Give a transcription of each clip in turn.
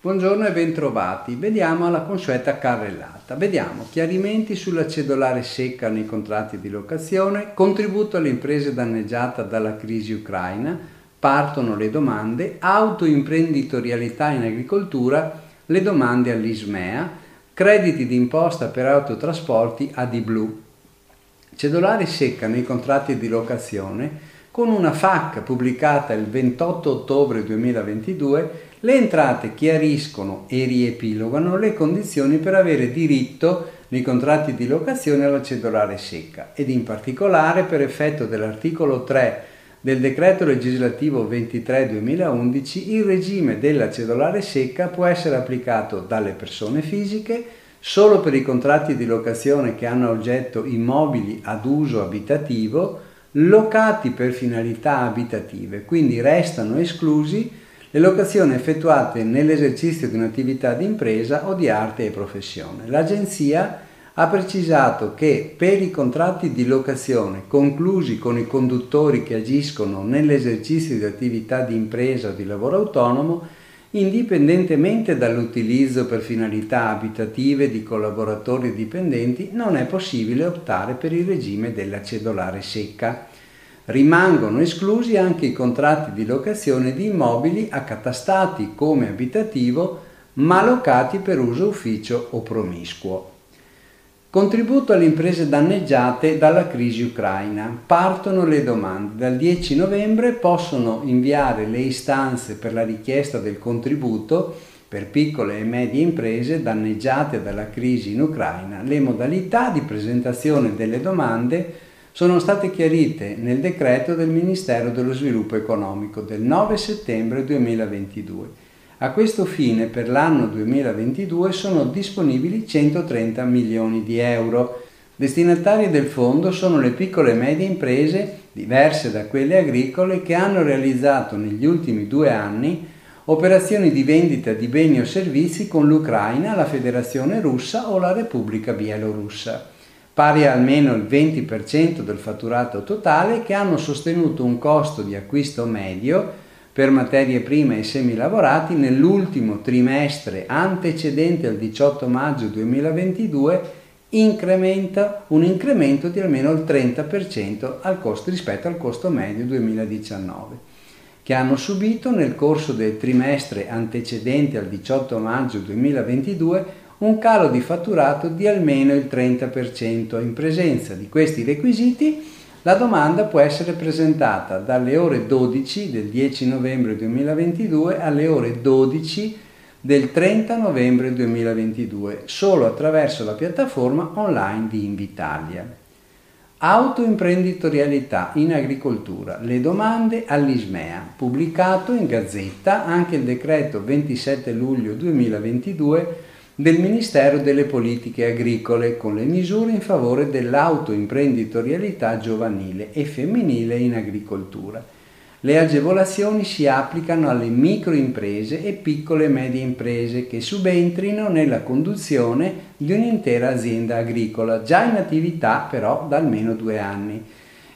Buongiorno e bentrovati. Vediamo la consueta carrellata. Vediamo chiarimenti sulla cedolare secca nei contratti di locazione, contributo alle imprese danneggiate dalla crisi ucraina, partono le domande, autoimprenditorialità in agricoltura, le domande all'Ismea, crediti di imposta per autotrasporti a Di Blu. Cedolare secca nei contratti di locazione con una FAC pubblicata il 28 ottobre 2022 le entrate chiariscono e riepilogano le condizioni per avere diritto nei contratti di locazione alla cedolare secca ed in particolare per effetto dell'articolo 3 del decreto legislativo 23-2011 il regime della cedolare secca può essere applicato dalle persone fisiche solo per i contratti di locazione che hanno oggetto immobili ad uso abitativo locati per finalità abitative, quindi restano esclusi le locazioni effettuate nell'esercizio di un'attività di impresa o di arte e professione. L'Agenzia ha precisato che per i contratti di locazione conclusi con i conduttori che agiscono nell'esercizio di attività di impresa o di lavoro autonomo, indipendentemente dall'utilizzo per finalità abitative di collaboratori dipendenti, non è possibile optare per il regime della cedolare secca. Rimangono esclusi anche i contratti di locazione di immobili accatastati come abitativo ma locati per uso ufficio o promiscuo. Contributo alle imprese danneggiate dalla crisi ucraina. Partono le domande. Dal 10 novembre possono inviare le istanze per la richiesta del contributo per piccole e medie imprese danneggiate dalla crisi in Ucraina. Le modalità di presentazione delle domande sono state chiarite nel decreto del Ministero dello Sviluppo Economico del 9 settembre 2022. A questo fine per l'anno 2022 sono disponibili 130 milioni di euro. Destinatarie del fondo sono le piccole e medie imprese, diverse da quelle agricole, che hanno realizzato negli ultimi due anni operazioni di vendita di beni o servizi con l'Ucraina, la Federazione russa o la Repubblica Bielorussa pari a almeno il 20% del fatturato totale, che hanno sostenuto un costo di acquisto medio per materie prime e semilavorati nell'ultimo trimestre antecedente al 18 maggio 2022 incrementa un incremento di almeno il 30% al costo, rispetto al costo medio 2019 che hanno subito nel corso del trimestre antecedente al 18 maggio 2022 un calo di fatturato di almeno il 30%. In presenza di questi requisiti la domanda può essere presentata dalle ore 12 del 10 novembre 2022 alle ore 12 del 30 novembre 2022 solo attraverso la piattaforma online di Invitalia. Autoimprenditorialità in agricoltura, le domande all'Ismea, pubblicato in Gazzetta anche il decreto 27 luglio 2022 del Ministero delle Politiche Agricole con le misure in favore dell'autoimprenditorialità giovanile e femminile in agricoltura. Le agevolazioni si applicano alle microimprese e piccole e medie imprese che subentrino nella conduzione di un'intera azienda agricola, già in attività però da almeno due anni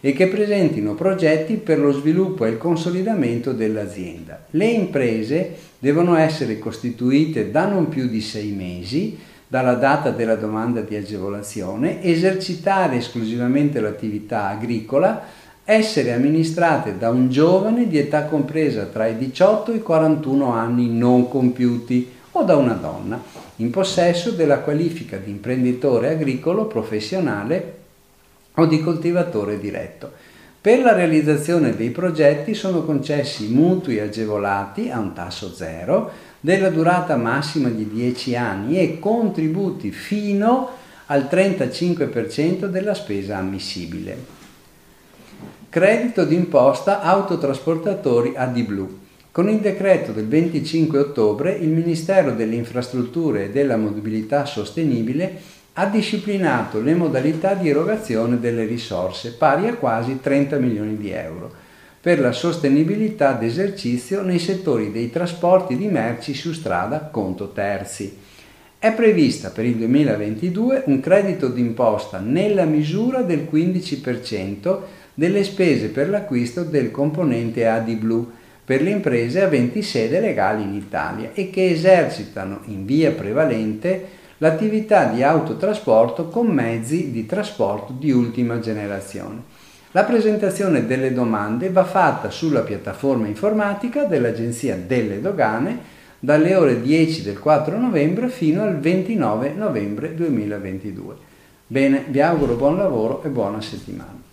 e che presentino progetti per lo sviluppo e il consolidamento dell'azienda. Le imprese devono essere costituite da non più di sei mesi dalla data della domanda di agevolazione, esercitare esclusivamente l'attività agricola, essere amministrate da un giovane di età compresa tra i 18 e i 41 anni non compiuti o da una donna in possesso della qualifica di imprenditore agricolo professionale o di coltivatore diretto. Per la realizzazione dei progetti sono concessi mutui agevolati a un tasso zero della durata massima di 10 anni e contributi fino al 35% della spesa ammissibile. Credito d'imposta autotrasportatori AD Con il decreto del 25 ottobre il Ministero delle Infrastrutture e della Mobilità Sostenibile ha disciplinato le modalità di erogazione delle risorse, pari a quasi 30 milioni di euro, per la sostenibilità d'esercizio nei settori dei trasporti di merci su strada conto terzi. È prevista per il 2022 un credito d'imposta nella misura del 15% delle spese per l'acquisto del componente AD Blue per le imprese aventi sede legale in Italia e che esercitano in via prevalente l'attività di autotrasporto con mezzi di trasporto di ultima generazione. La presentazione delle domande va fatta sulla piattaforma informatica dell'Agenzia delle Dogane dalle ore 10 del 4 novembre fino al 29 novembre 2022. Bene, vi auguro buon lavoro e buona settimana.